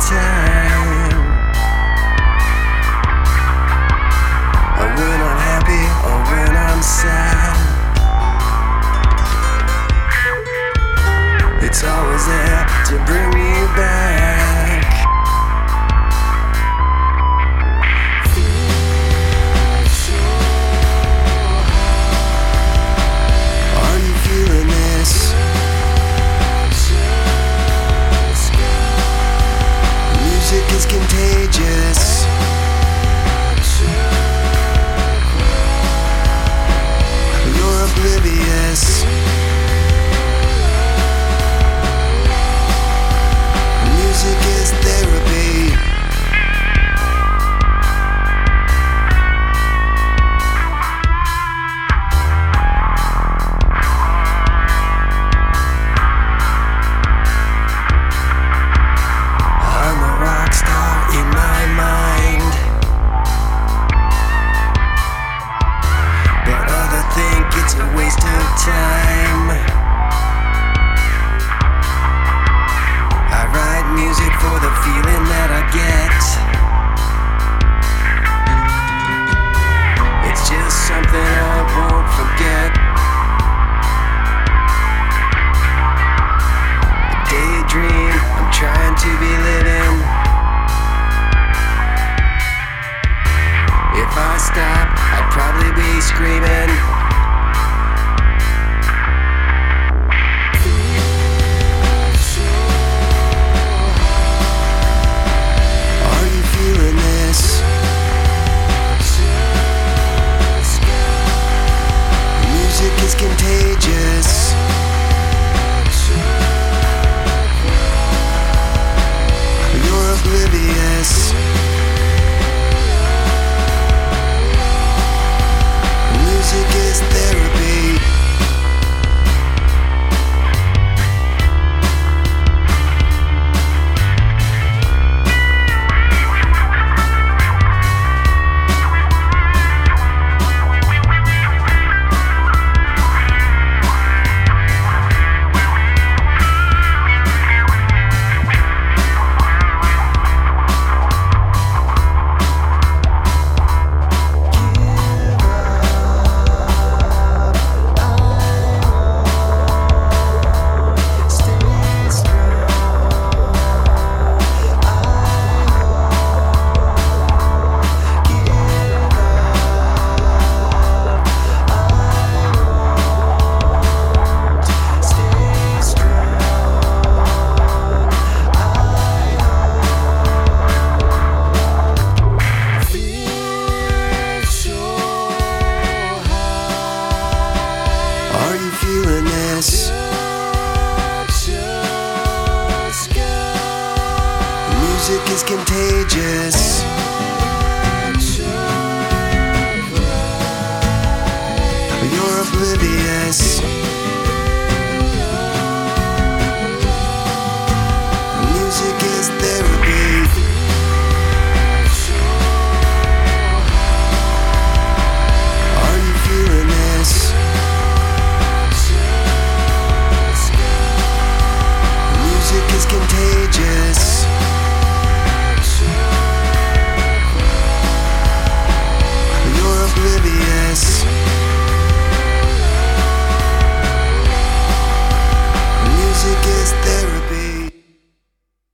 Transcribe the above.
time. It's a waste of time. I write music for the feeling that I get. It's just something I won't forget. A daydream I'm trying to be living. If I stop, I'd probably be screaming. Oblivious. Contagious. You're oblivious.